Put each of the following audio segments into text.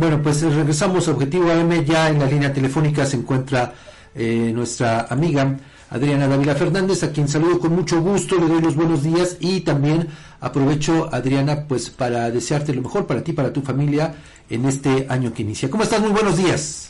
Bueno, pues regresamos a Objetivo AM. Ya en la línea telefónica se encuentra eh, nuestra amiga Adriana Dávila Fernández, a quien saludo con mucho gusto, le doy los buenos días y también aprovecho, Adriana, pues para desearte lo mejor para ti, para tu familia en este año que inicia. ¿Cómo estás? Muy buenos días.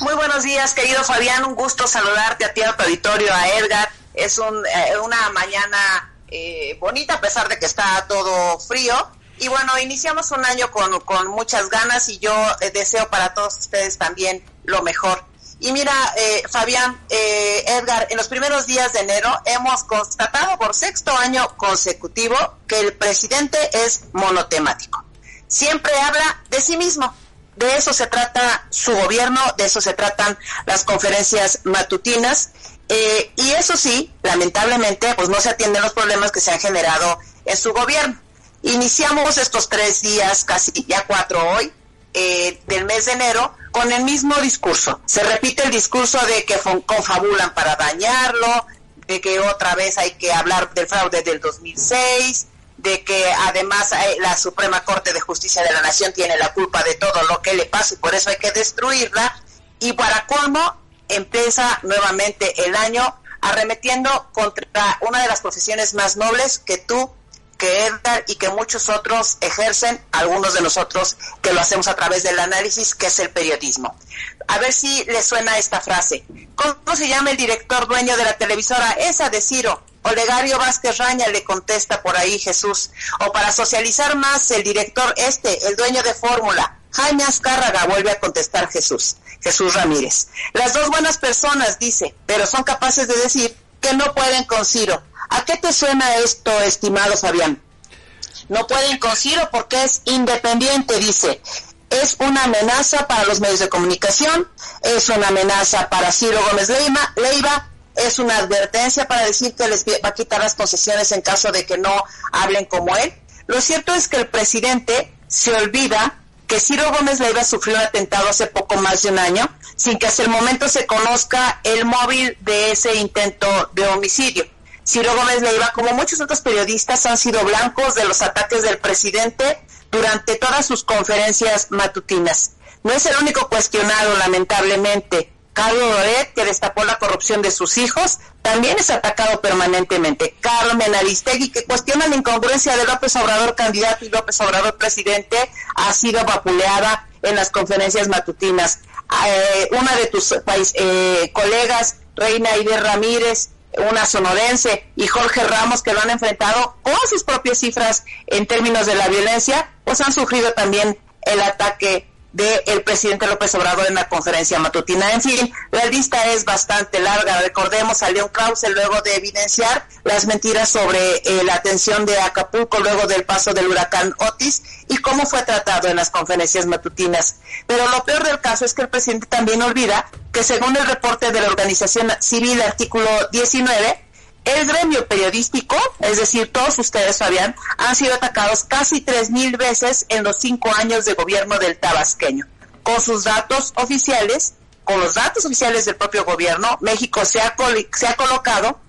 Muy buenos días, querido Fabián. Un gusto saludarte a ti, a tu auditorio, a Edgar. Es un, eh, una mañana eh, bonita a pesar de que está todo frío. Y bueno, iniciamos un año con, con muchas ganas y yo eh, deseo para todos ustedes también lo mejor. Y mira, eh, Fabián, eh, Edgar, en los primeros días de enero hemos constatado por sexto año consecutivo que el presidente es monotemático. Siempre habla de sí mismo. De eso se trata su gobierno, de eso se tratan las conferencias matutinas. Eh, y eso sí, lamentablemente, pues no se atienden los problemas que se han generado en su gobierno. Iniciamos estos tres días, casi ya cuatro hoy, eh, del mes de enero con el mismo discurso. Se repite el discurso de que confabulan para dañarlo, de que otra vez hay que hablar del fraude del 2006, de que además eh, la Suprema Corte de Justicia de la Nación tiene la culpa de todo lo que le pasa y por eso hay que destruirla. Y para colmo, empieza nuevamente el año arremetiendo contra una de las profesiones más nobles que tú que Edgar y que muchos otros ejercen, algunos de nosotros que lo hacemos a través del análisis, que es el periodismo. A ver si le suena esta frase. ¿Cómo se llama el director dueño de la televisora? Esa de Ciro. Olegario Vázquez Raña le contesta por ahí Jesús. O para socializar más, el director este, el dueño de Fórmula, Jaime Azcárraga, vuelve a contestar Jesús. Jesús Ramírez. Las dos buenas personas, dice, pero son capaces de decir que no pueden con Ciro ¿A qué te suena esto, estimado Fabián? No pueden con Ciro porque es independiente, dice. Es una amenaza para los medios de comunicación, es una amenaza para Ciro Gómez Leiva, Leiva es una advertencia para decir que les va a quitar las concesiones en caso de que no hablen como él. Lo cierto es que el presidente se olvida que Ciro Gómez Leiva sufrió un atentado hace poco más de un año, sin que hasta el momento se conozca el móvil de ese intento de homicidio. Ciro Gómez Leiva, como muchos otros periodistas, han sido blancos de los ataques del presidente durante todas sus conferencias matutinas. No es el único cuestionado, lamentablemente. Carlos Loret, que destapó la corrupción de sus hijos, también es atacado permanentemente. Carmen Aristegui, que cuestiona la incongruencia de López Obrador candidato y López Obrador presidente, ha sido vapuleada en las conferencias matutinas. Eh, una de tus eh, colegas, Reina Iber Ramírez, una sonorense y Jorge Ramos que lo han enfrentado con sus propias cifras en términos de la violencia, pues han sufrido también el ataque del presidente López Obrador en la conferencia matutina. En fin, la lista es bastante larga. Recordemos a León Krause luego de evidenciar las mentiras sobre eh, la atención de Acapulco luego del paso del huracán Otis y cómo fue tratado en las conferencias matutinas. Pero lo peor del caso es que el presidente también olvida que según el reporte de la Organización Civil artículo 19, el gremio periodístico, es decir, todos ustedes, Fabián, han sido atacados casi tres mil veces en los cinco años de gobierno del tabasqueño. Con sus datos oficiales, con los datos oficiales del propio gobierno, México se ha, se ha colocado,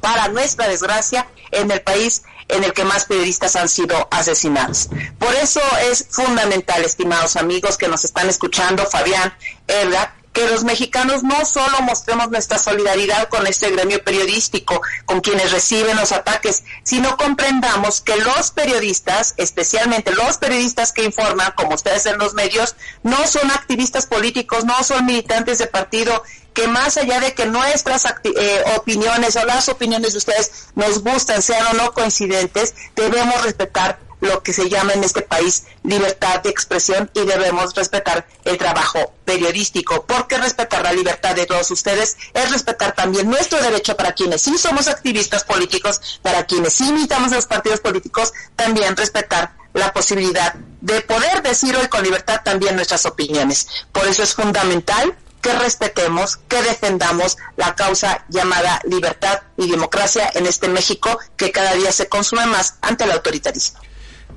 para nuestra desgracia, en el país en el que más periodistas han sido asesinados. Por eso es fundamental, estimados amigos que nos están escuchando, Fabián, Edgar, que los mexicanos no solo mostremos nuestra solidaridad con este gremio periodístico, con quienes reciben los ataques, sino comprendamos que los periodistas, especialmente los periodistas que informan, como ustedes en los medios, no son activistas políticos, no son militantes de partido, que más allá de que nuestras eh, opiniones o las opiniones de ustedes nos gustan, sean o no coincidentes, debemos respetar lo que se llama en este país libertad de expresión y debemos respetar el trabajo periodístico, porque respetar la libertad de todos ustedes es respetar también nuestro derecho para quienes sí somos activistas políticos, para quienes sí militamos en los partidos políticos, también respetar la posibilidad de poder decir hoy con libertad también nuestras opiniones. Por eso es fundamental que respetemos, que defendamos la causa llamada libertad y democracia en este México que cada día se consume más ante el autoritarismo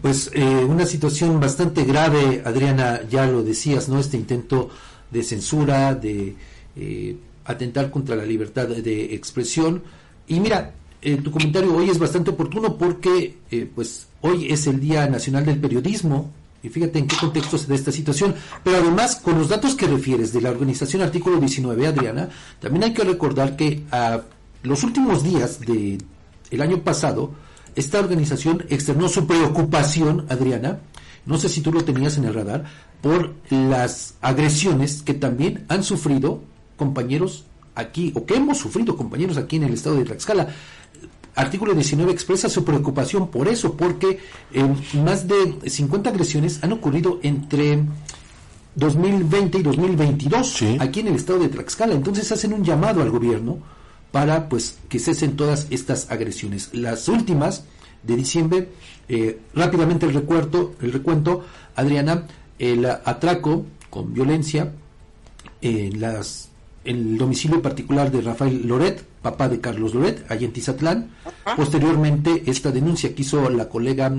pues eh, una situación bastante grave, Adriana, ya lo decías, ¿no? Este intento de censura, de eh, atentar contra la libertad de expresión. Y mira, eh, tu comentario hoy es bastante oportuno porque, pues, hoy es el Día Nacional del Periodismo Y fíjate en qué contexto se da esta situación. Pero además, con los datos que refieres de la organización artículo 19, Adriana, también hay que recordar que a los últimos días de el año pasado, esta organización externó su preocupación, Adriana, no sé si tú lo tenías en el radar, por las agresiones que también han sufrido compañeros aquí, o que hemos sufrido compañeros aquí en el estado de Tlaxcala. Artículo 19 expresa su preocupación por eso, porque eh, más de 50 agresiones han ocurrido entre 2020 y 2022 aquí en el estado de Tlaxcala. Entonces hacen un llamado al gobierno para pues que cesen todas estas agresiones. Las últimas de diciembre, eh, rápidamente el recuerdo, el recuento, Adriana, el atraco con violencia en las en el domicilio particular de Rafael Loret, papá de Carlos Loret, allá en Tizatlán. Posteriormente, esta denuncia que hizo la colega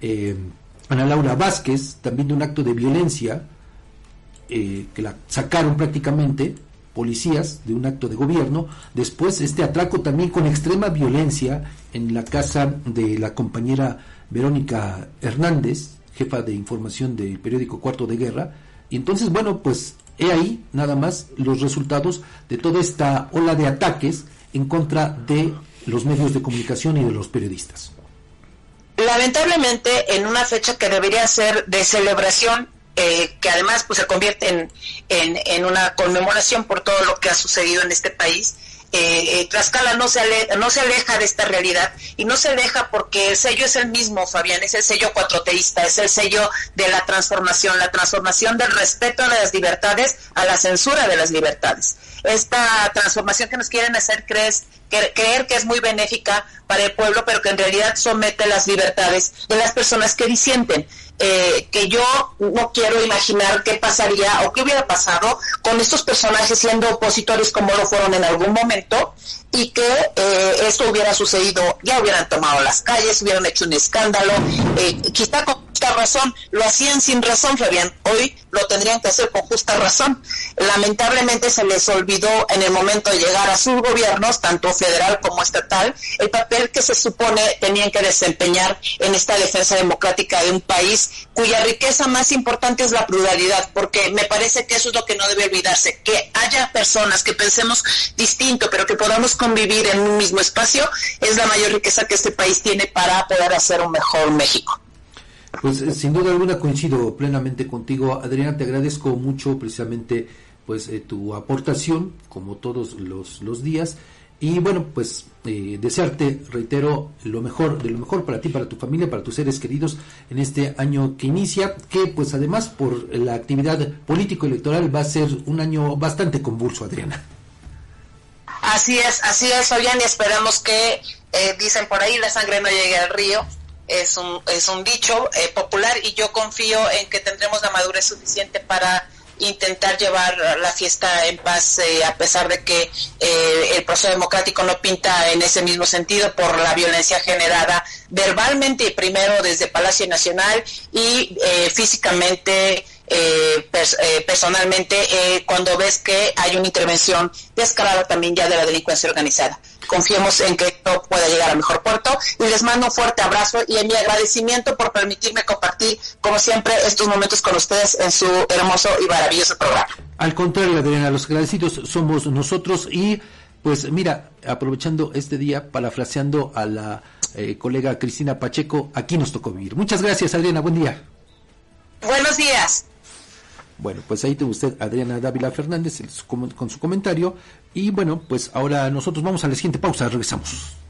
eh, Ana Laura Vázquez, también de un acto de violencia, eh, que la sacaron prácticamente policías de un acto de gobierno. Después, este atraco también con extrema violencia en la casa de la compañera Verónica Hernández, jefa de información del periódico Cuarto de Guerra. Y entonces, bueno, pues He ahí nada más los resultados de toda esta ola de ataques en contra de los medios de comunicación y de los periodistas. Lamentablemente, en una fecha que debería ser de celebración, eh, que además pues, se convierte en, en, una conmemoración por todo lo que ha sucedido en este país, eh, eh, Tlaxcala no se, aleja, no se aleja de esta realidad y no se aleja porque el sello es el mismo, Fabián, es el sello cuatroteísta, es el sello de la transformación, la transformación del respeto a las libertades a la censura de las libertades. Esta transformación que nos quieren hacer creer, creer que es muy benéfica para el pueblo, pero que en realidad somete las libertades de las personas que disienten. Eh, que yo no quiero imaginar qué pasaría o qué hubiera pasado con estos personajes siendo opositores como lo fueron en algún momento y que eh, esto hubiera sucedido, ya hubieran tomado las calles, hubieran hecho un escándalo, eh, quizá con justa razón, lo hacían sin razón, Fabián, hoy lo tendrían que hacer con justa razón. Lamentablemente se les olvidó en el momento de llegar a sus gobiernos, tanto federal como estatal, el papel que se supone tenían que desempeñar en esta defensa democrática de un país cuya riqueza más importante es la pluralidad, porque me parece que eso es lo que no debe olvidarse, que haya personas que pensemos distinto, pero que podamos convivir en un mismo espacio, es la mayor riqueza que este país tiene para poder hacer un mejor México. Pues eh, sin duda alguna coincido plenamente contigo, Adriana, te agradezco mucho precisamente pues eh, tu aportación como todos los, días. Y bueno pues eh, desearte reitero lo mejor de lo mejor para ti para tu familia para tus seres queridos en este año que inicia que pues además por la actividad político electoral va a ser un año bastante convulso Adriana. Así es así es Fabián y esperamos que dicen por ahí la sangre no llegue al río es un, es un dicho eh, popular y yo confío en que tendremos la madurez suficiente para intentar llevar la fiesta en paz eh, a pesar de que eh, el proceso democrático no pinta en ese mismo sentido por la violencia generada verbalmente primero desde Palacio Nacional y físicamente personalmente cuando ves que hay una intervención descarada también ya de la delincuencia organizada. Confiemos en que esto pueda llegar a mejor puerto y les mando un fuerte abrazo y en mi agradecimiento por permitirme compartir, como siempre, estos momentos con ustedes en su hermoso y maravilloso programa. Al contrario, Adriana, los agradecidos somos nosotros y pues mira, aprovechando este día, parafraseando a la eh, colega Cristina Pacheco, aquí nos tocó vivir. Muchas gracias, Adriana, buen día. Buenos días. Bueno, pues ahí tiene usted Adriana Dávila Fernández con su comentario. Y bueno, pues ahora nosotros vamos a la siguiente pausa, regresamos.